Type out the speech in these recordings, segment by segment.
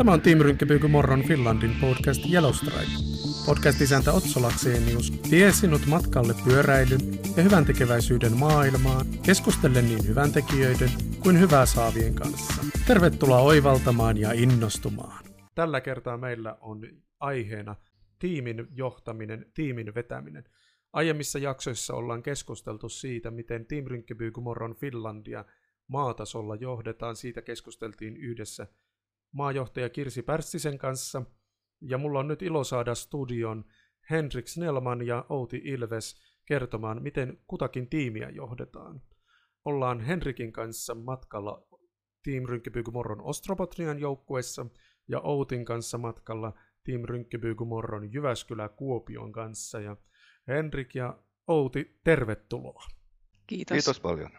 Tämä on Team Rynkkäpyyky Morron Finlandin podcast Yellowstrike. Podcast-isäntä Otso Laksenius vie sinut matkalle pyöräilyn ja hyvän tekeväisyyden maailmaan, keskustellen niin hyvän tekijöiden kuin hyvää saavien kanssa. Tervetuloa oivaltamaan ja innostumaan. Tällä kertaa meillä on aiheena tiimin johtaminen, tiimin vetäminen. Aiemmissa jaksoissa ollaan keskusteltu siitä, miten Team Rynkkäpyyky Morron Finlandia maatasolla johdetaan. Siitä keskusteltiin yhdessä maajohtaja Kirsi Pärssisen kanssa. Ja mulla on nyt ilo saada studion Henrik Snellman ja Outi Ilves kertomaan, miten kutakin tiimiä johdetaan. Ollaan Henrikin kanssa matkalla Team Rynkkäpyyky-Morron Ostrobotnian joukkuessa ja Outin kanssa matkalla Team Rynkkäpyyky-Morron Jyväskylä-Kuopion kanssa. Ja Henrik ja Outi, tervetuloa. Kiitos. Kiitos paljon.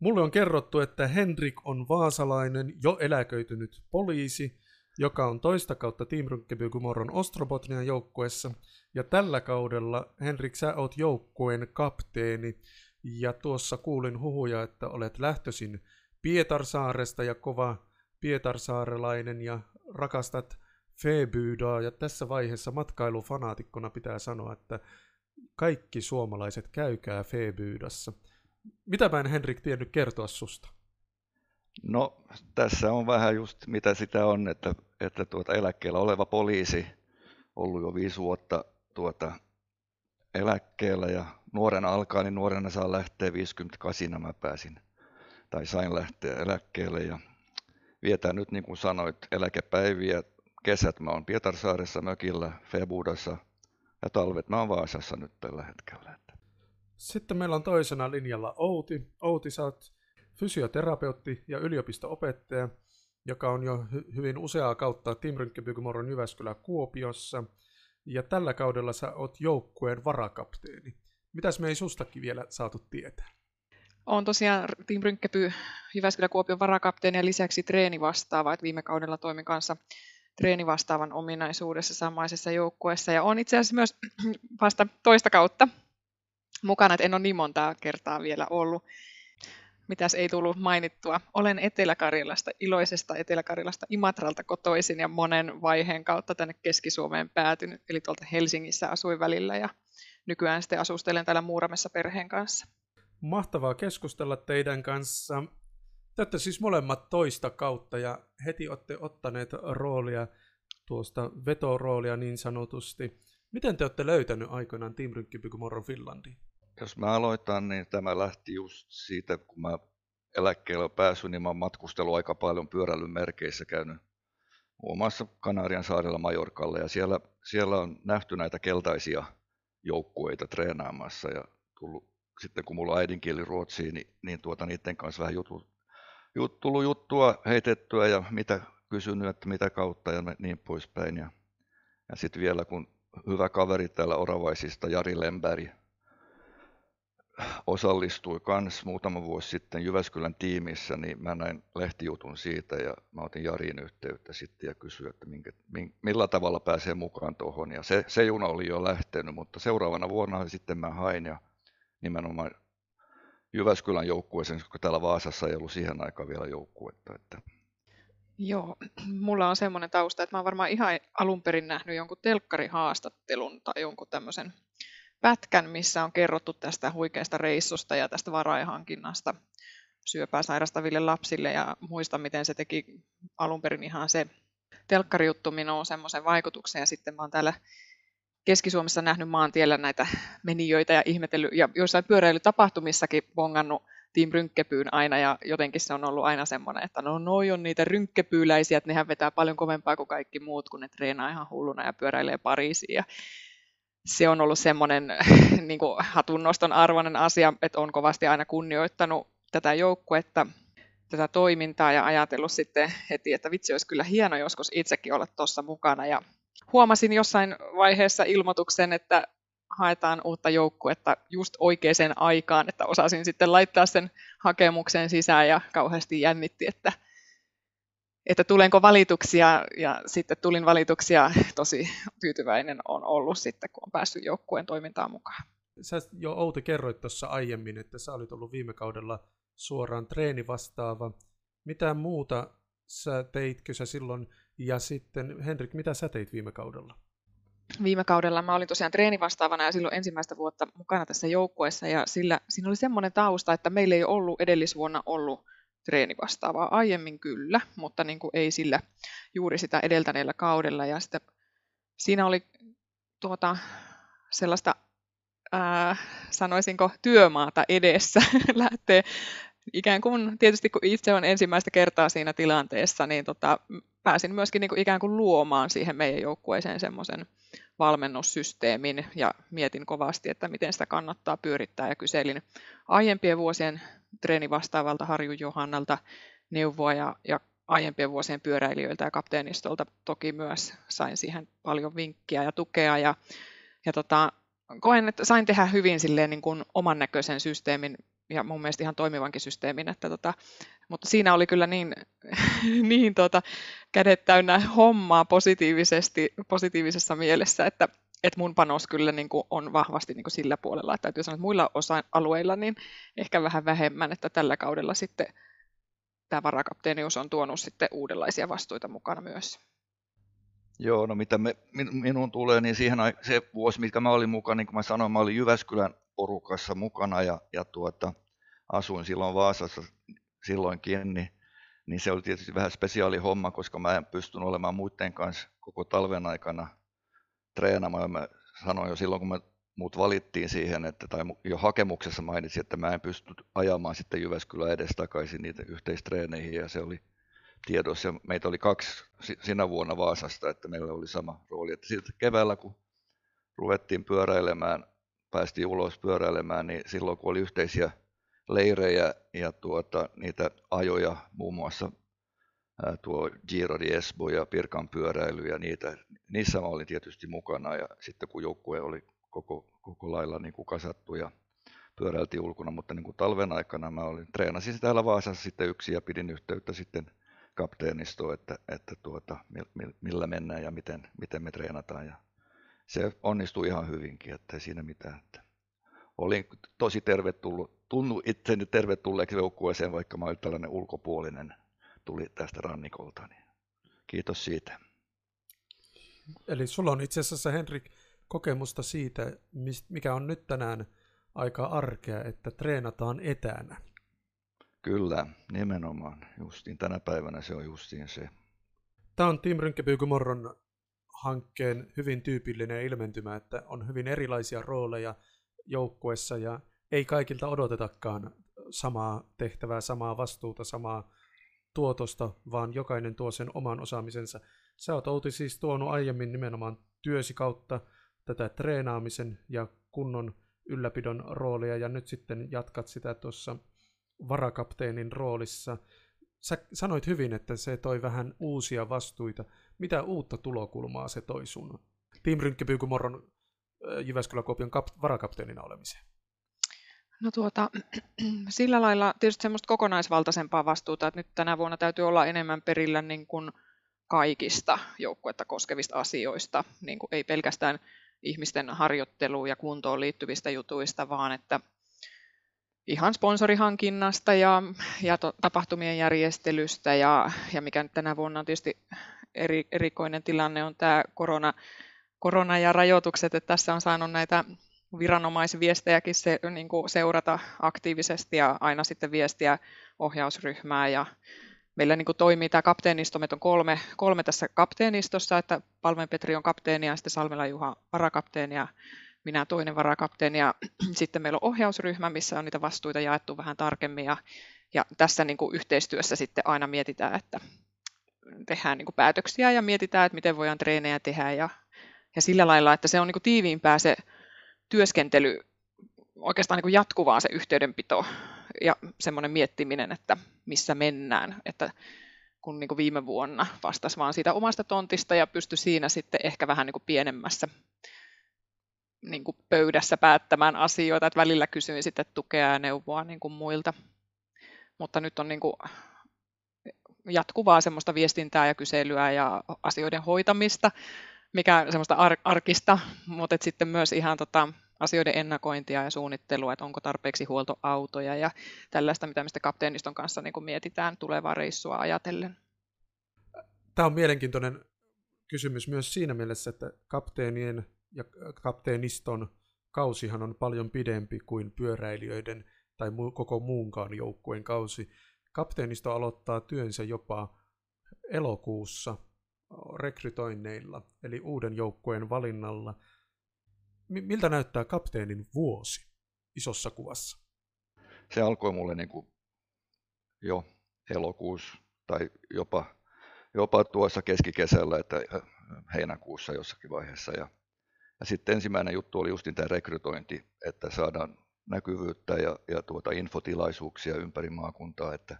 Mulle on kerrottu, että Henrik on vaasalainen, jo eläköitynyt poliisi, joka on toista kautta Team Rynkkäpyyky-Morron Ostrobotnian joukkueessa. Ja tällä kaudella, Henrik, sä oot joukkueen kapteeni. Ja tuossa kuulin huhuja, että olet lähtöisin Pietarsaaresta ja kova Pietarsaarelainen ja rakastat Febyydaa. Ja tässä vaiheessa matkailufanatikkona pitää sanoa, että kaikki suomalaiset käykää Febyydassa. Mitä mä en Henrik tiennyt kertoa susta? No tässä on vähän just mitä sitä on, että, että tuota eläkkeellä oleva poliisi, ollut jo viisi vuotta tuota eläkkeellä ja nuorena alkaa, niin nuorena saa lähteä 58 mä pääsin tai sain lähteä eläkkeelle ja vietään nyt niin kuin sanoit eläkepäiviä. Kesät mä oon Pietarsaaressa mökillä, Febudassa ja talvet mä oon Vaasassa nyt tällä hetkellä. Sitten meillä on toisena linjalla Outi. Outi, sä oot fysioterapeutti ja yliopistoopettaja, joka on jo hy- hyvin useaa kautta Team Rynkkäpyykymoron Jyväskylä Kuopiossa. Ja tällä kaudella sä oot joukkueen varakapteeni. Mitäs me ei sustakin vielä saatu tietää? Olen tosiaan Team Rynkkäpy Jyväskylä Kuopion varakapteeni ja lisäksi treenivastaava, että viime kaudella toimin kanssa treenivastaavan ominaisuudessa samaisessa joukkueessa. Ja on itse asiassa myös vasta toista kautta mukana, että en ole niin montaa kertaa vielä ollut. Mitäs ei tullut mainittua. Olen Etelä-Karjalasta, iloisesta Etelä-Karjalasta Imatralta kotoisin ja monen vaiheen kautta tänne Keski-Suomeen päätynyt. Eli tuolta Helsingissä asuin välillä ja nykyään sitten asustelen täällä Muuramessa perheen kanssa. Mahtavaa keskustella teidän kanssa. Te olette siis molemmat toista kautta ja heti olette ottaneet roolia, tuosta vetoroolia niin sanotusti. Miten te olette löytänyt aikoinaan Team Rynkkipikumorron Finlandiin? Jos mä aloitan, niin tämä lähti just siitä, kun mä eläkkeelle päässyt, niin mä oon matkustellut aika paljon pyöräilyn merkeissä käynyt muun muassa Kanarian saarella Majorkalle ja siellä, siellä on nähty näitä keltaisia joukkueita treenaamassa ja tullut, sitten kun mulla on äidinkieli ruotsiin, niin, niin tuota, niiden kanssa vähän jutu, jut, tullut juttua heitettyä ja mitä kysynyt, että mitä kautta ja niin poispäin. Ja, ja sitten vielä kun hyvä kaveri täällä Oravaisista, Jari Lemberg, osallistui kans muutama vuosi sitten Jyväskylän tiimissä, niin mä näin lehtijutun siitä ja mä otin Jariin yhteyttä sitten ja kysyin, että minkä, millä tavalla pääsee mukaan tuohon. Ja se, se juna oli jo lähtenyt, mutta seuraavana vuonna sitten mä hain ja nimenomaan Jyväskylän joukkueeseen, koska täällä Vaasassa ei ollut siihen aikaan vielä joukkuetta. Että... Joo, mulla on semmoinen tausta, että mä oon varmaan ihan alun perin nähnyt jonkun telkkarihaastattelun tai jonkun tämmöisen pätkän, missä on kerrottu tästä huikeasta reissusta ja tästä varaihankinnasta syöpää sairastaville lapsille ja muistan, miten se teki alun perin ihan se telkkarijuttu minuun semmoisen vaikutuksen. Ja sitten mä oon täällä Keski-Suomessa nähnyt maantiellä näitä menijöitä ja ihmetellyt ja joissain pyöräilytapahtumissakin bongannut Team Rynkkepyyn aina ja jotenkin se on ollut aina semmoinen, että no noi on niitä rynkkepyyläisiä, että nehän vetää paljon kovempaa kuin kaikki muut, kun ne treenaa ihan hulluna ja pyöräilee Pariisiin ja se on ollut semmoinen niin hatunnoston arvoinen asia, että on kovasti aina kunnioittanut tätä joukkuetta, tätä toimintaa ja ajatellut sitten heti, että vitsi olisi kyllä hieno joskus itsekin olla tuossa mukana. Ja huomasin jossain vaiheessa ilmoituksen, että haetaan uutta joukkuetta just oikeaan aikaan, että osasin sitten laittaa sen hakemuksen sisään ja kauheasti jännitti, että että tulenko valituksia ja sitten tulin valituksia, tosi tyytyväinen on ollut sitten, kun on päässyt joukkueen toimintaan mukaan. Sä jo Outi kerroit tuossa aiemmin, että sä olit ollut viime kaudella suoraan treeni vastaava. Mitä muuta sä teitkö sä silloin Ja sitten Henrik, mitä sä teit viime kaudella? Viime kaudella mä olin tosiaan treenivastaavana ja silloin ensimmäistä vuotta mukana tässä joukkueessa ja sillä, siinä oli semmoinen tausta, että meillä ei ollut edellisvuonna ollut treenivastaavaa. Aiemmin kyllä, mutta niin kuin ei sillä juuri sitä edeltäneellä kaudella. Ja sitten siinä oli tuota, sellaista, ää, sanoisinko, työmaata edessä lähtee ikään kuin, tietysti kun itse on ensimmäistä kertaa siinä tilanteessa, niin tota, pääsin myöskin niin kuin ikään kuin luomaan siihen meidän joukkueeseen semmoisen valmennussysteemin ja mietin kovasti, että miten sitä kannattaa pyörittää. Ja kyselin aiempien vuosien treenivastaavalta Harju Johannalta neuvoa ja, ja aiempien vuosien pyöräilijöiltä ja kapteenistolta toki myös sain siihen paljon vinkkiä ja tukea. Ja, ja tota, koen, että sain tehdä hyvin silleen niin kuin oman näköisen systeemin ja mun mielestä ihan toimivankin systeemin, että tota, mutta siinä oli kyllä niin, niin tota, kädet täynnä hommaa positiivisesti, positiivisessa mielessä, että, että mun panos kyllä niin kuin on vahvasti niin kuin sillä puolella, että täytyy sanoa, että muilla osa-alueilla niin ehkä vähän vähemmän, että tällä kaudella sitten tämä varakapteenius on tuonut sitten uudenlaisia vastuita mukana myös. Joo, no mitä me, minun tulee, niin siihen se vuosi, mikä mä olin mukana, niin kuin mä sanoin, mä olin Jyväskylän porukassa mukana ja, ja tuota, asuin silloin Vaasassa silloinkin, niin, niin se oli tietysti vähän spesiaali homma, koska mä en pystynyt olemaan muiden kanssa koko talven aikana treenaamaan. Mä sanoin jo silloin, kun me muut valittiin siihen, että, tai jo hakemuksessa mainitsin, että mä en pysty ajamaan sitten Jyväskylän edes takaisin niitä yhteistreeneihin, ja se oli tiedossa. Meitä oli kaksi sinä vuonna Vaasasta, että meillä oli sama rooli. Että sitten keväällä, kun ruvettiin pyöräilemään, päästiin ulos pyöräilemään, niin silloin kun oli yhteisiä leirejä ja tuota, niitä ajoja, muun muassa ää, tuo Giro di Esbo ja Pirkan pyöräily ja niitä, niissä mä olin tietysti mukana ja sitten kun joukkue oli koko, koko lailla niin kuin kasattu ja pyöräiltiin ulkona, mutta niin kuin talven aikana mä olin, treenasin täällä Vaasassa sitten yksi ja pidin yhteyttä sitten kapteenistoon, että, että tuota, millä mennään ja miten, miten me treenataan. Ja se onnistui ihan hyvinkin, että ei siinä mitään. Että olin tosi tervetullut, tunnu itseni tervetulleeksi joukkueeseen, vaikka mä olin tällainen ulkopuolinen, tuli tästä rannikolta. Niin kiitos siitä. Eli sulla on itse asiassa, Henrik, kokemusta siitä, mikä on nyt tänään aika arkea, että treenataan etänä. Kyllä, nimenomaan. Justiin tänä päivänä se on justiin se. Tämä on Team Rynkkäpyykymorron hankkeen hyvin tyypillinen ilmentymä, että on hyvin erilaisia rooleja joukkuessa ja ei kaikilta odotetakaan samaa tehtävää, samaa vastuuta, samaa tuotosta, vaan jokainen tuo sen oman osaamisensa. Sä oot Outi siis tuonut aiemmin nimenomaan työsi kautta tätä treenaamisen ja kunnon ylläpidon roolia ja nyt sitten jatkat sitä tuossa varakapteenin roolissa. Sä sanoit hyvin, että se toi vähän uusia vastuita. Mitä uutta tulokulmaa se toi sun Team Rynkkäpyykumorron Jyväskylä-Kuopion kap- varakapteenina olemiseen? No tuota, sillä lailla tietysti semmoista kokonaisvaltaisempaa vastuuta, että nyt tänä vuonna täytyy olla enemmän perillä niin kuin kaikista joukkuetta koskevista asioista, niin kuin ei pelkästään ihmisten harjoitteluun ja kuntoon liittyvistä jutuista, vaan että ihan sponsorihankinnasta ja, ja to, tapahtumien järjestelystä. Ja, ja mikä nyt tänä vuonna on tietysti eri, erikoinen tilanne on tämä korona, korona ja rajoitukset, että tässä on saanut näitä viranomaisviestejäkin se, niin kuin seurata aktiivisesti ja aina sitten viestiä ohjausryhmää. Ja meillä niin kuin toimii tämä kapteenisto, meitä on kolme, kolme tässä kapteenistossa, että Palmen Petri on kapteeni ja sitten Salmela Juha varakapteeni ja minä toinen varakapteeni ja sitten meillä on ohjausryhmä, missä on niitä vastuita jaettu vähän tarkemmin ja, ja tässä niin kuin yhteistyössä sitten aina mietitään, että tehdään niin kuin päätöksiä ja mietitään, että miten voidaan treenejä tehdä ja, ja sillä lailla, että se on niin kuin tiiviimpää se työskentely, oikeastaan niin kuin jatkuvaa se yhteydenpito ja semmoinen miettiminen, että missä mennään, että kun niin kuin viime vuonna vastasi vaan siitä omasta tontista ja pystyi siinä sitten ehkä vähän niin kuin pienemmässä niin kuin pöydässä päättämään asioita, että välillä kysyin sitten tukea ja neuvoa niin kuin muilta. Mutta nyt on niin kuin jatkuvaa semmoista viestintää ja kyselyä ja asioiden hoitamista, mikä semmoista ar- arkista, mutta sitten myös ihan tota, asioiden ennakointia ja suunnittelua, että onko tarpeeksi huoltoautoja ja tällaista, mitä me kapteeniston kanssa niin kuin mietitään tulevaa reissua ajatellen. Tämä on mielenkiintoinen kysymys myös siinä mielessä, että kapteenien ja kapteeniston kausihan on paljon pidempi kuin pyöräilijöiden tai koko muunkaan joukkueen kausi. Kapteenisto aloittaa työnsä jopa elokuussa rekrytoinneilla, eli uuden joukkueen valinnalla. Miltä näyttää kapteenin vuosi isossa kuvassa? Se alkoi mulle niin kuin jo elokuussa tai jopa, jopa tuossa keskikesällä, että heinäkuussa jossakin vaiheessa. Ja, ja sitten ensimmäinen juttu oli justin tämä rekrytointi, että saadaan näkyvyyttä ja, ja tuota infotilaisuuksia ympäri maakuntaa, että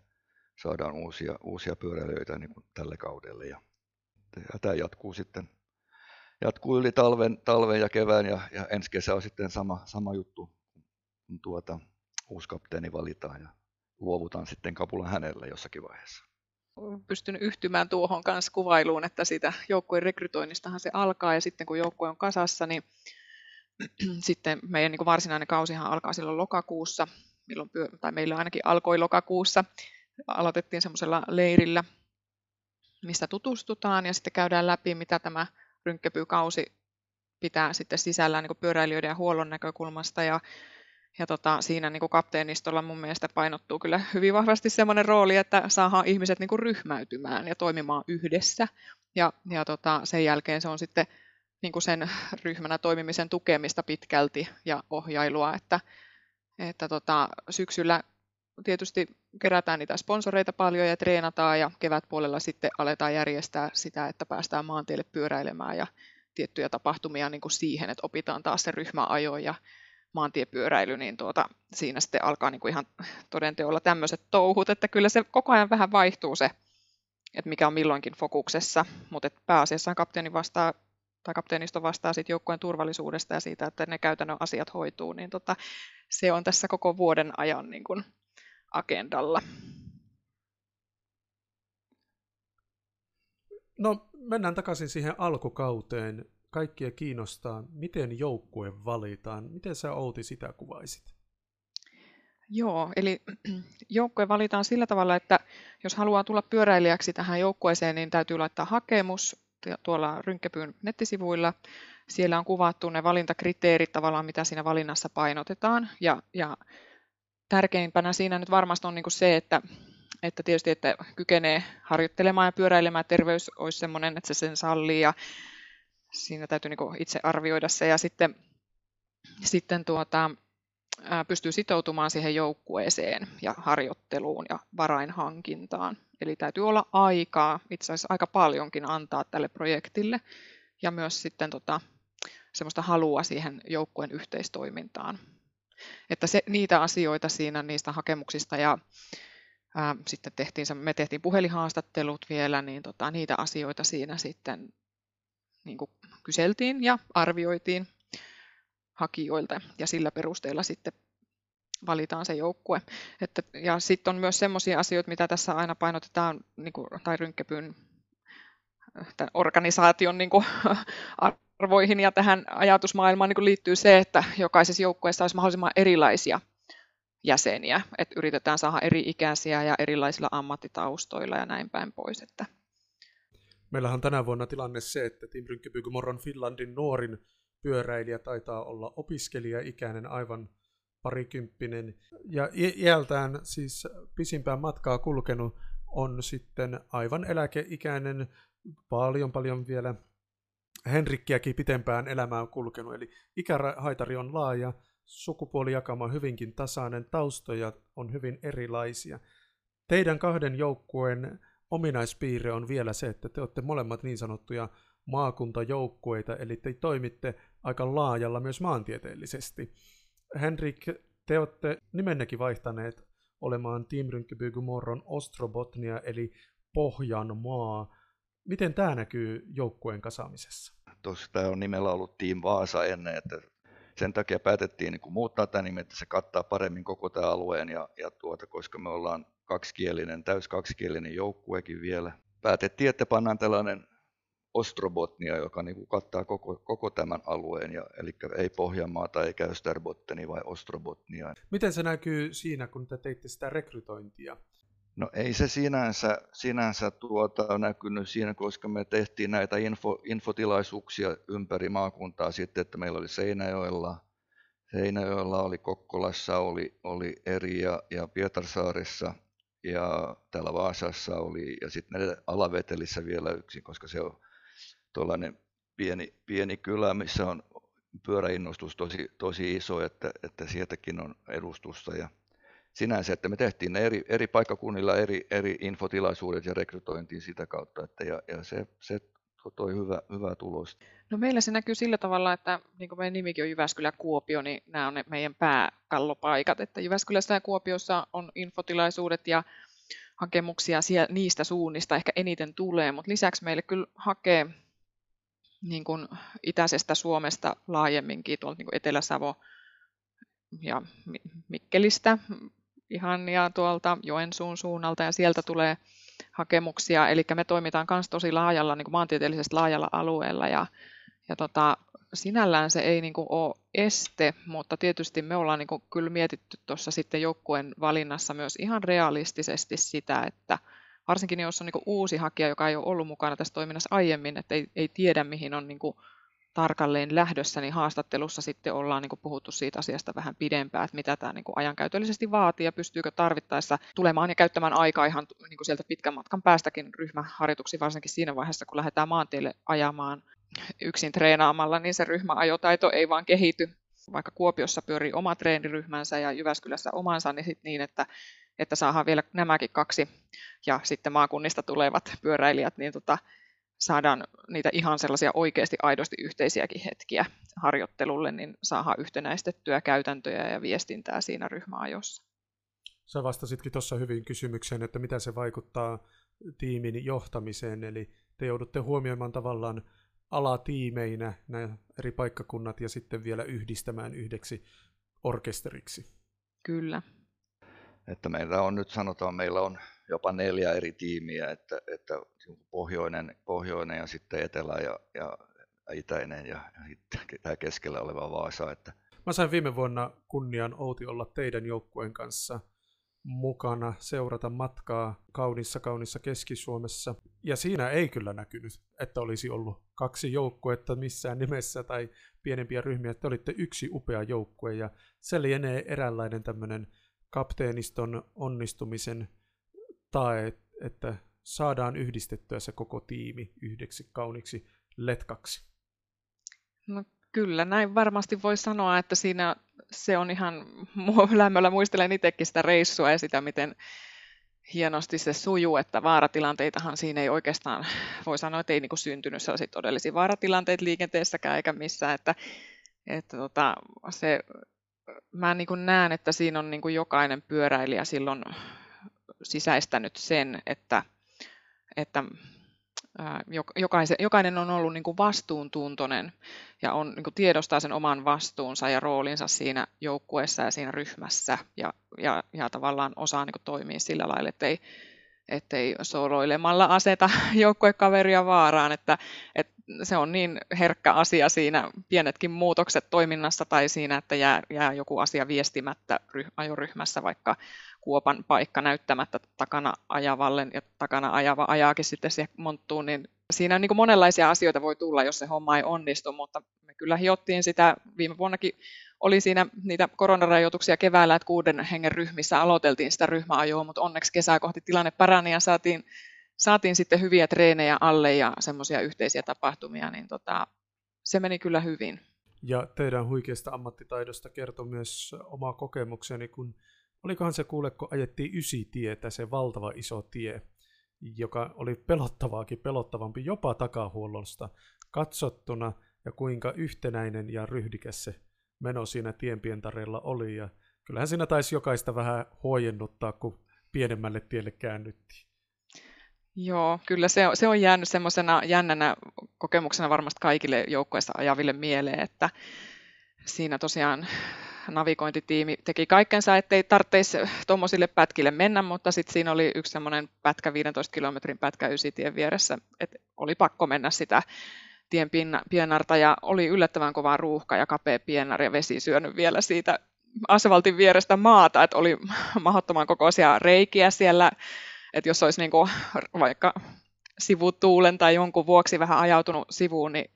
saadaan uusia, uusia pyöräilijöitä niin kuin tälle kaudelle. Ja, ja tämä jatkuu sitten jatkuu yli talven, talven ja kevään ja, ja ensi kesä on sitten sama, sama juttu, kun tuota, uusi kapteeni valitaan ja luovutaan sitten kapulan hänelle jossakin vaiheessa. Pystynyt yhtymään tuohon kanssa kuvailuun, että siitä joukkueen rekrytoinnistahan se alkaa ja sitten kun joukkue on kasassa, niin sitten meidän niin kuin varsinainen kausihan alkaa silloin lokakuussa, milloin tai meillä ainakin alkoi lokakuussa. Aloitettiin semmoisella leirillä, mistä tutustutaan ja sitten käydään läpi, mitä tämä rynkkepykausi pitää sitten sisällään niin pyöräilijöiden ja huollon näkökulmasta. Ja, ja tota, siinä niin kapteenistolla mun mielestä painottuu kyllä hyvin vahvasti semmoinen rooli, että saadaan ihmiset niin ryhmäytymään ja toimimaan yhdessä. Ja, ja tota, sen jälkeen se on sitten niin kuin sen ryhmänä toimimisen tukemista pitkälti ja ohjailua, että, että tota, syksyllä tietysti kerätään niitä sponsoreita paljon ja treenataan ja kevätpuolella sitten aletaan järjestää sitä, että päästään maantielle pyöräilemään ja tiettyjä tapahtumia niin kuin siihen, että opitaan taas se ryhmäajo ja maantiepyöräily, niin tuota, siinä sitten alkaa niin kuin ihan todenteolla tämmöiset touhut, että kyllä se koko ajan vähän vaihtuu se, että mikä on milloinkin fokuksessa, mutta pääasiassa kapteeni vastaa tai kapteenisto vastaa sitten joukkueen turvallisuudesta ja siitä, että ne käytännön asiat hoituu, niin tota, se on tässä koko vuoden ajan niin kuin agendalla. No mennään takaisin siihen alkukauteen. Kaikkia kiinnostaa, miten joukkue valitaan. Miten sä Outi sitä kuvaisit? Joo, eli joukkue valitaan sillä tavalla, että jos haluaa tulla pyöräilijäksi tähän joukkueeseen, niin täytyy laittaa hakemus tuolla Rynkkepyyn nettisivuilla. Siellä on kuvattu ne valintakriteerit tavallaan, mitä siinä valinnassa painotetaan. Ja, ja tärkeimpänä siinä nyt varmasti on niin se, että, että tietysti että kykenee harjoittelemaan ja pyöräilemään, terveys olisi sellainen, että se sen sallii ja siinä täytyy niin itse arvioida se ja sitten, sitten tuota, pystyy sitoutumaan siihen joukkueeseen ja harjoitteluun ja varainhankintaan. Eli täytyy olla aikaa, itse asiassa aika paljonkin antaa tälle projektille ja myös sitten tota, semmoista halua siihen joukkueen yhteistoimintaan. Että se, niitä asioita siinä niistä hakemuksista ja ää, sitten tehtiin, me tehtiin puhelinhaastattelut vielä, niin tota, niitä asioita siinä sitten niin kuin kyseltiin ja arvioitiin hakijoilta ja sillä perusteella sitten valitaan se joukkue. Että, ja sitten on myös sellaisia asioita, mitä tässä aina painotetaan, niin kuin, tai rynkkepyn organisaation niin kuin, arvoihin ja tähän ajatusmaailmaan niin liittyy se, että jokaisessa joukkueessa olisi mahdollisimman erilaisia jäseniä, että yritetään saada eri ikäisiä ja erilaisilla ammattitaustoilla ja näin päin pois. Että. Meillähän on tänä vuonna tilanne se, että Rynkkäpyky Morron Finlandin nuorin pyöräilijä taitaa olla opiskelija-ikäinen aivan parikymppinen. Ja iältään siis pisimpään matkaa kulkenut on sitten aivan eläkeikäinen, paljon paljon vielä Henrikkiäkin pitempään elämään kulkenut. Eli ikähaitari on laaja, sukupuolijakama hyvinkin tasainen, taustoja on hyvin erilaisia. Teidän kahden joukkueen ominaispiirre on vielä se, että te olette molemmat niin sanottuja maakuntajoukkueita, eli te toimitte aika laajalla myös maantieteellisesti. Henrik, te olette nimennekin vaihtaneet olemaan Team Rynkkyby Ostrobotnia, eli Pohjanmaa. Miten tämä näkyy joukkueen kasaamisessa? Tuossa tämä on nimellä ollut Team Vaasa ennen, että sen takia päätettiin niin muuttaa tämä nimi, että se kattaa paremmin koko tämä alueen, ja, ja tuota, koska me ollaan kaksikielinen, täys kaksikielinen joukkuekin vielä. Päätettiin, että pannaan tällainen Ostrobotnia, joka niin kuin kattaa koko, koko tämän alueen, ja, eli ei Pohjanmaata eikä Österbotteni vai Ostrobotnia. Miten se näkyy siinä, kun te teitte sitä rekrytointia? No ei se sinänsä, sinänsä tuota, näkynyt siinä, koska me tehtiin näitä info, infotilaisuuksia ympäri maakuntaa sitten, että meillä oli Seinäjoella, Seinäjoella oli Kokkolassa, oli, oli Eri ja, ja Pietarsaaressa ja täällä Vaasassa oli ja sitten Alavetelissä vielä yksi, koska se on tuollainen pieni, pieni kylä, missä on pyöräinnostus tosi, tosi iso, että, että sieltäkin on edustusta. Ja sinänsä, että me tehtiin ne eri, eri paikkakunnilla eri, eri infotilaisuudet ja rekrytointiin sitä kautta, että, ja, ja se, se toi hyvä, hyvä tulos. No meillä se näkyy sillä tavalla, että niin kuin meidän nimikin on Jyväskylä Kuopio, niin nämä on ne meidän pääkallopaikat, että Jyväskylässä ja Kuopiossa on infotilaisuudet ja hakemuksia siellä, niistä suunnista ehkä eniten tulee, mutta lisäksi meille kyllä hakee niin kuin itäisestä Suomesta laajemminkin, tuolta niin kuin Etelä-Savo ja Mikkelistä ihan ja tuolta Joensuun suunnalta ja sieltä tulee hakemuksia. Eli me toimitaan myös tosi laajalla, niin kuin maantieteellisesti laajalla alueella ja, ja tota, sinällään se ei niin kuin ole este, mutta tietysti me ollaan niin kuin kyllä mietitty tuossa sitten joukkueen valinnassa myös ihan realistisesti sitä, että varsinkin jos on niin uusi hakija, joka ei ole ollut mukana tässä toiminnassa aiemmin, että ei, ei tiedä mihin on niin tarkalleen lähdössä, niin haastattelussa sitten ollaan niin puhuttu siitä asiasta vähän pidempään, että mitä tämä niin ajankäytöllisesti vaatii ja pystyykö tarvittaessa tulemaan ja käyttämään aikaa ihan niin sieltä pitkän matkan päästäkin ryhmäharjoituksiin, varsinkin siinä vaiheessa, kun lähdetään maantielle ajamaan yksin treenaamalla, niin se ryhmäajotaito ei vaan kehity. Vaikka Kuopiossa pyörii oma treeniryhmänsä ja Jyväskylässä omansa, niin sit niin, että että saadaan vielä nämäkin kaksi ja sitten maakunnista tulevat pyöräilijät, niin tota, saadaan niitä ihan sellaisia oikeasti aidosti yhteisiäkin hetkiä harjoittelulle, niin saadaan yhtenäistettyä käytäntöjä ja viestintää siinä ryhmäajossa. Sä vastasitkin tuossa hyvin kysymykseen, että mitä se vaikuttaa tiimin johtamiseen, eli te joudutte huomioimaan tavallaan alatiimeinä nämä eri paikkakunnat ja sitten vielä yhdistämään yhdeksi orkesteriksi. Kyllä, että meillä on nyt sanotaan, meillä on jopa neljä eri tiimiä, että, että pohjoinen, pohjoinen ja sitten etelä ja, ja itäinen ja, ja tämä keskellä oleva Vaasa. Että... Mä sain viime vuonna kunnian Outi olla teidän joukkueen kanssa mukana seurata matkaa kaunissa kaunissa Keski-Suomessa. Ja siinä ei kyllä näkynyt, että olisi ollut kaksi joukkuetta missään nimessä tai pienempiä ryhmiä, että olitte yksi upea joukkue ja se lienee eräänlainen tämmöinen kapteeniston onnistumisen tae, että saadaan yhdistettyä se koko tiimi yhdeksi kauniksi letkaksi? No kyllä, näin varmasti voi sanoa, että siinä se on ihan, lämmöllä muistelen itsekin sitä reissua ja sitä, miten hienosti se sujuu, että vaaratilanteitahan siinä ei oikeastaan, voi sanoa, että ei niin kuin syntynyt sellaisia todellisia vaaratilanteita liikenteessäkään eikä missään, että, että tota, se mä niin kuin näen, että siinä on niin kuin jokainen pyöräilijä silloin sisäistänyt sen, että, että jokainen on ollut niin kuin vastuuntuntoinen ja on, niin kuin tiedostaa sen oman vastuunsa ja roolinsa siinä joukkueessa ja siinä ryhmässä ja, ja, ja tavallaan osaa niin kuin toimia sillä lailla, että ei, ettei soloilemalla aseta joukkuekaveria vaaraan, että, että se on niin herkkä asia siinä, pienetkin muutokset toiminnassa tai siinä, että jää, jää joku asia viestimättä ajoryhmässä, vaikka kuopan paikka näyttämättä takana ajavalle ja takana ajava ajaakin sitten siihen monttuun, niin siinä on niin kuin monenlaisia asioita voi tulla, jos se homma ei onnistu, mutta me kyllä hiottiin sitä, viime vuonnakin oli siinä niitä koronarajoituksia keväällä, että kuuden hengen ryhmissä aloiteltiin sitä ryhmäajoa, mutta onneksi kesää kohti tilanne parani ja saatiin, saatiin sitten hyviä treenejä alle ja semmoisia yhteisiä tapahtumia, niin tota, se meni kyllä hyvin. Ja teidän huikeasta ammattitaidosta kertoi myös oma kokemukseni, kun olikohan se kuule, kun ajettiin ysitietä, se valtava iso tie, joka oli pelottavaakin pelottavampi jopa takahuollosta katsottuna, ja kuinka yhtenäinen ja ryhdikäs se meno siinä tienpientareella oli. Ja kyllähän siinä taisi jokaista vähän huojennuttaa, kun pienemmälle tielle käännyttiin. Joo, kyllä se on, se on jäänyt semmoisena jännänä kokemuksena varmasti kaikille joukkueessa ajaville mieleen, että siinä tosiaan navigointitiimi teki kaikkensa, ettei tarvitsisi tuommoisille pätkille mennä, mutta sitten siinä oli yksi semmoinen pätkä, 15 kilometrin pätkä ysitien vieressä, että oli pakko mennä sitä tien piennarta ja oli yllättävän kova ruuhka ja kapea piennari ja vesi syönyt vielä siitä asfaltin vierestä maata, että oli mahdottoman kokoisia reikiä siellä, että jos olisi niin kuin vaikka sivutuulen tai jonkun vuoksi vähän ajautunut sivuun, niin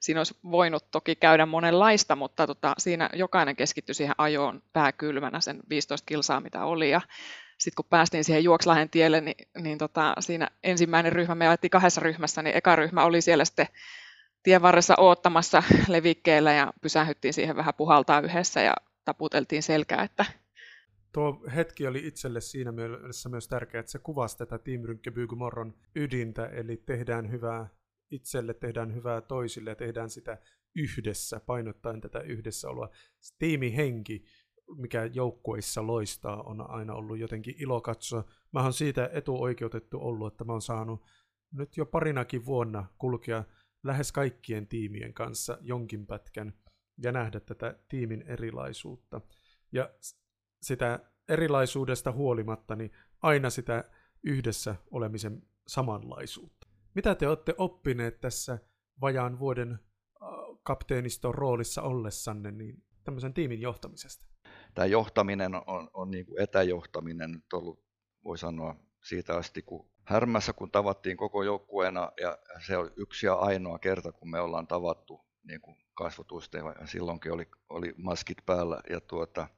siinä olisi voinut toki käydä monenlaista, mutta tota, siinä jokainen keskittyi siihen ajoon pääkylmänä sen 15 kilsaa, mitä oli. Ja sitten kun päästiin siihen Juokslahden tielle, niin, niin tota, siinä ensimmäinen ryhmä, me ajettiin kahdessa ryhmässä, niin eka ryhmä oli siellä sitten tien varressa oottamassa levikkeellä ja pysähyttiin siihen vähän puhaltaa yhdessä ja taputeltiin selkää, että Tuo hetki oli itselle siinä mielessä myös tärkeä, että se kuvasi tätä Team Rynkkebyygumorron ydintä, eli tehdään hyvää itselle, tehdään hyvää toisille ja tehdään sitä yhdessä, painottaen tätä yhdessäoloa. Tiimihenki, mikä joukkueissa loistaa, on aina ollut jotenkin ilo katsoa. Mä oon siitä etuoikeutettu ollut, että mä oon saanut nyt jo parinakin vuonna kulkea lähes kaikkien tiimien kanssa jonkin pätkän ja nähdä tätä tiimin erilaisuutta. Ja sitä erilaisuudesta huolimatta, niin aina sitä yhdessä olemisen samanlaisuutta. Mitä te olette oppineet tässä vajaan vuoden kapteeniston roolissa ollessanne niin tämmöisen tiimin johtamisesta? Tämä johtaminen on, on niin kuin etäjohtaminen nyt ollut, voi sanoa, siitä asti, kun Härmässä, kun tavattiin koko joukkueena, ja se on yksi ja ainoa kerta, kun me ollaan tavattu niin kuin kasvotusten, ja silloinkin oli, oli maskit päällä, ja tuota,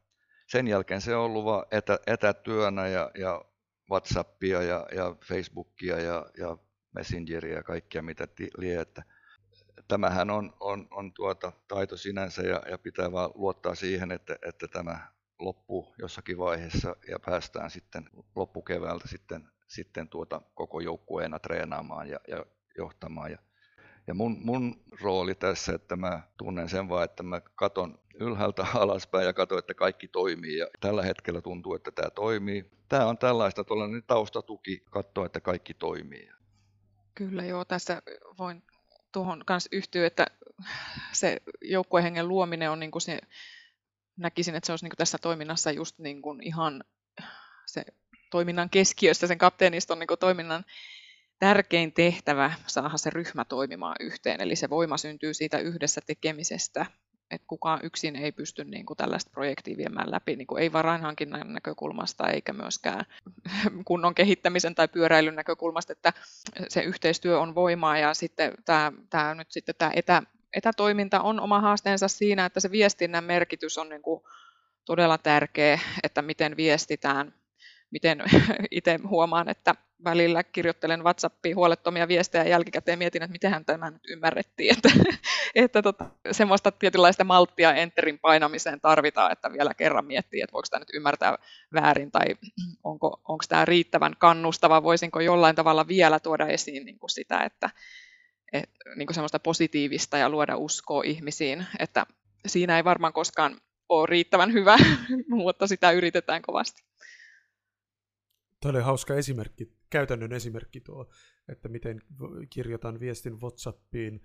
sen jälkeen se on ollut vain etä, etätyönä ja, ja Whatsappia ja, ja Facebookia ja, ja Messengeria ja kaikkia mitä lie, että tämähän on, on, on tuota taito sinänsä ja, ja pitää vaan luottaa siihen, että, että tämä loppuu jossakin vaiheessa ja päästään sitten loppukeväältä sitten, sitten tuota koko joukkueena treenaamaan ja, ja johtamaan. Ja, ja mun, mun rooli tässä, että mä tunnen sen vaan, että mä katon ylhäältä alaspäin ja katson, että kaikki toimii. Ja tällä hetkellä tuntuu, että tämä toimii. Tämä on tällaista tuollainen taustatuki, katsoa, että kaikki toimii. Kyllä joo, tässä voin tuohon kanssa yhtyä, että se joukkuehengen luominen on niin kuin se, näkisin, että se olisi niin kuin tässä toiminnassa just niin kuin ihan se toiminnan keskiössä, sen kapteeniston niin kuin toiminnan tärkein tehtävä saada se ryhmä toimimaan yhteen. Eli se voima syntyy siitä yhdessä tekemisestä että kukaan yksin ei pysty niin kuin tällaista projektia viemään läpi, niin kuin ei varainhankinnan näkökulmasta eikä myöskään kunnon kehittämisen tai pyöräilyn näkökulmasta, että se yhteistyö on voimaa ja sitten tämä, tämä nyt sitten tämä etä, etätoiminta on oma haasteensa siinä, että se viestinnän merkitys on niin kuin todella tärkeä, että miten viestitään miten itse huomaan, että välillä kirjoittelen WhatsAppiin huolettomia viestejä jälkikäteen mietin, että miten tämä nyt ymmärrettiin, että, että tota, semmoista tietynlaista malttia enterin painamiseen tarvitaan, että vielä kerran miettii, että voiko tämä nyt ymmärtää väärin tai onko, onko tämä riittävän kannustava, voisinko jollain tavalla vielä tuoda esiin niin kuin sitä, että, että niin kuin semmoista positiivista ja luoda uskoa ihmisiin, että siinä ei varmaan koskaan ole riittävän hyvä, mutta sitä yritetään kovasti. Tuo oli hauska esimerkki, käytännön esimerkki tuo, että miten kirjoitan viestin Whatsappiin.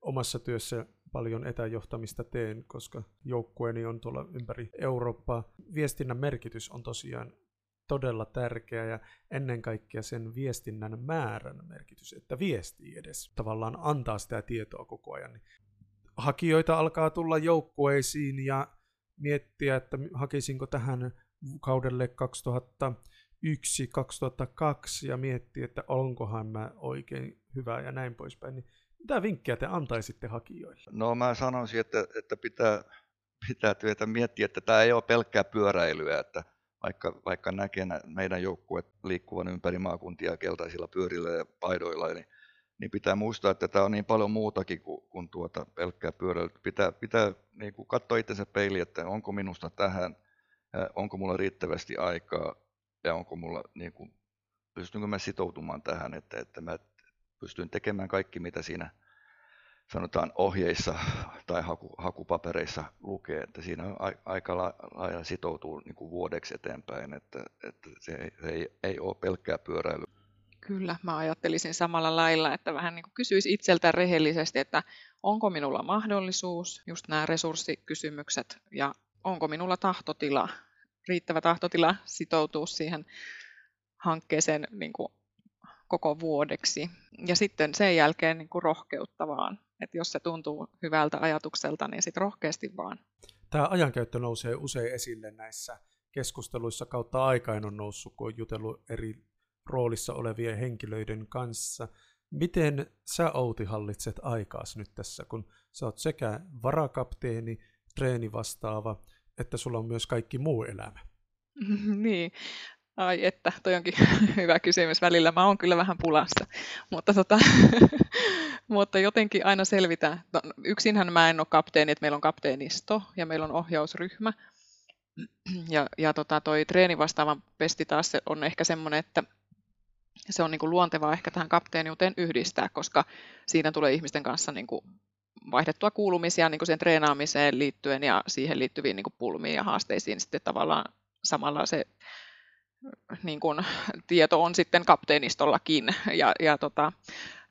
Omassa työssä paljon etäjohtamista teen, koska joukkueeni on tuolla ympäri Eurooppaa. Viestinnän merkitys on tosiaan todella tärkeä ja ennen kaikkea sen viestinnän määrän merkitys, että viestii edes tavallaan antaa sitä tietoa koko ajan. Niin hakijoita alkaa tulla joukkueisiin ja miettiä, että hakisinko tähän kaudelle 2000 2001, 2002 ja miettii, että onkohan mä oikein hyvä ja näin poispäin, niin mitä vinkkejä te antaisitte hakijoille? No mä sanoisin, että, että pitää, pitää työtä miettiä, että tämä ei ole pelkkää pyöräilyä, että vaikka, vaikka näkee meidän joukkueet liikkuvan ympäri maakuntia keltaisilla pyörillä ja paidoilla, niin, niin pitää muistaa, että tämä on niin paljon muutakin kuin, kuin tuota pelkkää pyöräilyä. Pitää, pitää niin kuin katsoa itsensä peiliin, että onko minusta tähän, onko mulla riittävästi aikaa, ja onko mulla, niin kuin, pystynkö mä sitoutumaan tähän, että, että mä pystyn tekemään kaikki, mitä siinä sanotaan ohjeissa tai haku, hakupapereissa lukee, että siinä on aika lailla sitoutuu niin kuin vuodeksi eteenpäin, että, että se, ei, se ei, ei ole pelkkää pyöräily. Kyllä, mä ajattelisin samalla lailla, että vähän niin kuin kysyisi itseltä rehellisesti, että onko minulla mahdollisuus, just nämä resurssikysymykset, ja onko minulla tahtotila riittävä tahtotila sitoutua siihen hankkeeseen niin kuin koko vuodeksi. Ja sitten sen jälkeen niin kuin rohkeutta vaan. Että jos se tuntuu hyvältä ajatukselta, niin sitten rohkeasti vaan. Tämä ajankäyttö nousee usein esille näissä keskusteluissa kautta aikain on noussut, kun on jutellut eri roolissa olevien henkilöiden kanssa. Miten sä Outi hallitset aikaas nyt tässä, kun sä oot sekä varakapteeni, treeni vastaava, että sulla on myös kaikki muu elämä? niin, ai että, toi onkin hyvä kysymys. Välillä mä oon kyllä vähän pulassa, mutta, tota, mutta jotenkin aina selvitään. No, yksinhän mä en ole kapteeni, että meillä on kapteenisto ja meillä on ohjausryhmä. Ja, ja tota, toi treeni vastaavan pesti taas on ehkä semmoinen, että se on niin kuin luontevaa ehkä tähän kapteeniuteen yhdistää, koska siinä tulee ihmisten kanssa niin kuin vaihdettua kuulumisia niin kuin sen treenaamiseen liittyen ja siihen liittyviin niin kuin pulmiin ja haasteisiin sitten tavallaan samalla se niin kuin, tieto on sitten kapteenistollakin ja, ja tota,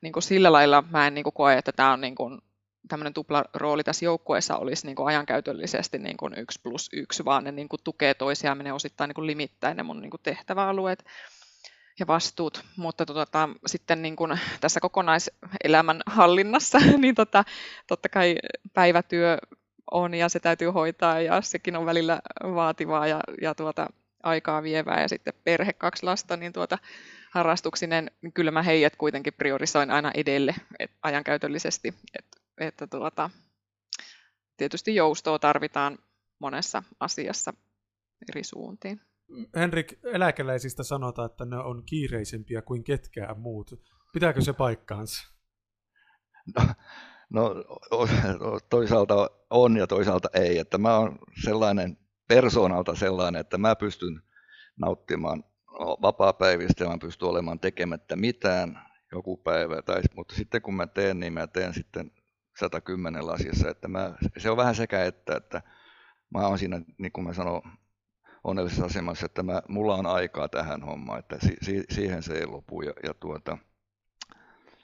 niin kuin sillä lailla mä en niin kuin koe, että tämä on niin kuin, tämmöinen tuplarooli tässä joukkueessa olisi niin kuin ajankäytöllisesti niin kuin yksi plus yksi, vaan ne niin kuin tukee toisiaan, menee osittain niin kuin limittäin ne mun niin kuin tehtäväalueet ja vastuut, mutta tota, sitten niin kuin tässä kokonaiselämän hallinnassa, niin tota, totta kai päivätyö on ja se täytyy hoitaa ja sekin on välillä vaativaa ja, ja tuota, aikaa vievää ja sitten perhe, kaksi lasta, niin tuota, harrastuksinen, niin kyllä mä heidät kuitenkin priorisoin aina edelle et, ajankäytöllisesti, että, että tuota, tietysti joustoa tarvitaan monessa asiassa eri suuntiin. Henrik, eläkeläisistä sanotaan, että ne on kiireisempiä kuin ketkään muut. Pitääkö se paikkaansa? No, no toisaalta on ja toisaalta ei. Että mä oon sellainen persoonalta sellainen, että mä pystyn nauttimaan vapaa-päivistä ja mä pystyn olemaan tekemättä mitään joku päivä. Tai, mutta sitten kun mä teen, niin mä teen sitten 110 asiassa. Että mä, se on vähän sekä että, että mä oon siinä, niin kuin mä sanon, onnellisessa asemassa, että mä, mulla on aikaa tähän hommaan, että si, si, siihen se ei lopu. Ja, ja, tuota,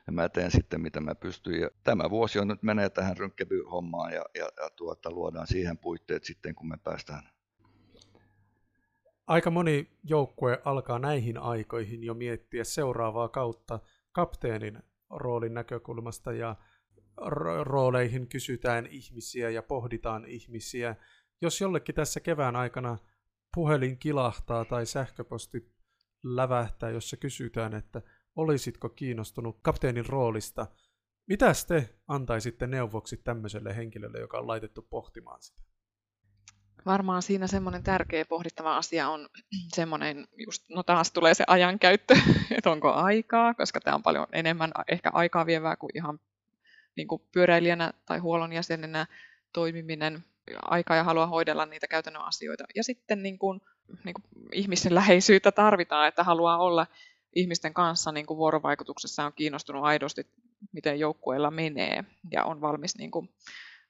ja mä teen sitten mitä mä pystyn. Ja tämä vuosi on nyt menee tähän rynkkävy-hommaan ja, ja, ja tuota, luodaan siihen puitteet sitten, kun me päästään. Aika moni joukkue alkaa näihin aikoihin jo miettiä seuraavaa kautta kapteenin roolin näkökulmasta ja rooleihin kysytään ihmisiä ja pohditaan ihmisiä. Jos jollekin tässä kevään aikana puhelin kilahtaa tai sähköposti lävähtää, jossa kysytään, että olisitko kiinnostunut kapteenin roolista, mitä te antaisitte neuvoksi tämmöiselle henkilölle, joka on laitettu pohtimaan sitä? Varmaan siinä semmoinen tärkeä pohdittava asia on semmoinen, just, no taas tulee se ajankäyttö, että onko aikaa, koska tämä on paljon enemmän ehkä aikaa vievää kuin ihan niin kuin pyöräilijänä tai huollon jäsenenä toimiminen aikaa ja halua hoidella niitä käytännön asioita. Ja sitten niin kuin, niin kuin ihmisen läheisyyttä tarvitaan, että haluaa olla ihmisten kanssa niin kuin vuorovaikutuksessa on kiinnostunut aidosti, miten joukkueella menee ja on valmis niin kuin,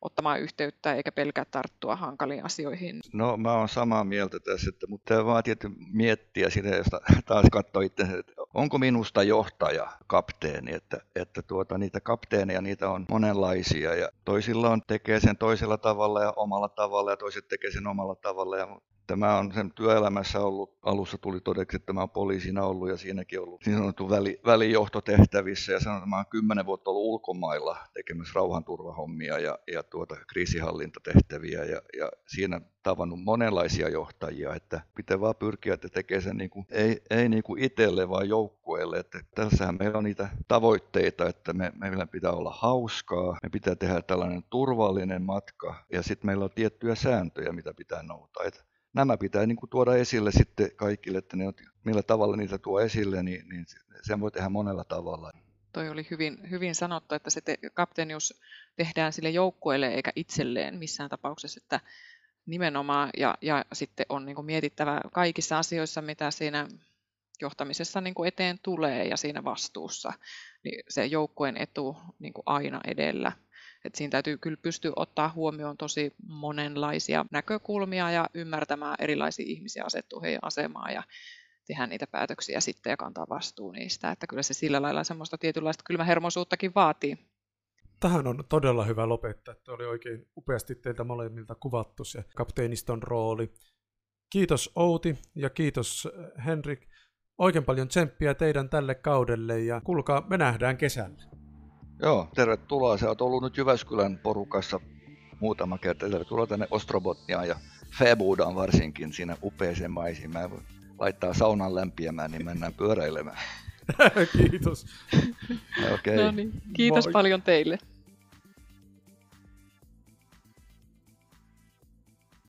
ottamaan yhteyttä eikä pelkää tarttua hankaliin asioihin. No mä oon samaa mieltä tässä, että, mutta tämä vaatii että miettiä sitä, jos taas katsoo itse, että onko minusta johtaja kapteeni, että, että tuota, niitä kapteeneja niitä on monenlaisia ja toisilla on tekee sen toisella tavalla ja omalla tavalla ja toiset tekee sen omalla tavalla ja Tämä on sen työelämässä ollut, alussa tuli todeksi, että mä oon poliisina ollut ja siinäkin ollut niin sanottu väli, välijohtotehtävissä ja sanon, että mä oon kymmenen vuotta ollut ulkomailla tekemässä rauhanturvahommia ja, ja tuota, kriisihallintatehtäviä ja, ja siinä tavannut monenlaisia johtajia, että pitää vaan pyrkiä, että tekee sen niin kuin, ei, ei niin kuin itselle, vaan joukkueelle. Että tässähän meillä on niitä tavoitteita, että me, meillä pitää olla hauskaa, me pitää tehdä tällainen turvallinen matka ja sitten meillä on tiettyjä sääntöjä, mitä pitää noudattaa. Että nämä pitää niin kuin tuoda esille sitten kaikille, että ne millä tavalla niitä tuo esille, niin, niin sen voi tehdä monella tavalla. Toi oli hyvin, hyvin sanottu, että se te, kapteenius tehdään sille joukkueelle eikä itselleen missään tapauksessa, että nimenomaan ja, ja sitten on niin kuin mietittävä kaikissa asioissa, mitä siinä johtamisessa niin kuin eteen tulee ja siinä vastuussa, niin se joukkueen etu niin kuin aina edellä. Et siinä täytyy kyllä pystyä ottaa huomioon tosi monenlaisia näkökulmia ja ymmärtämään erilaisia ihmisiä asettua heidän asemaan ja tehdä niitä päätöksiä sitten ja kantaa vastuu niistä. Että kyllä se sillä lailla semmoista tietynlaista kylmähermoisuuttakin vaatii. Tähän on todella hyvä lopettaa, että oli oikein upeasti teiltä molemmilta kuvattu se kapteeniston rooli. Kiitos Outi ja kiitos Henrik. Oikein paljon tsemppiä teidän tälle kaudelle ja kuulkaa, me nähdään kesällä. Joo, tervetuloa. Sä oot ollut nyt Jyväskylän porukassa muutama kerta. Tervetuloa tänne Ostrobotniaan ja Febudaan varsinkin siinä upeeseen maisemaan. Laittaa saunan lämpiämään, niin mennään pyöräilemään. Kiitos. Okei. No niin. Kiitos Moi. paljon teille.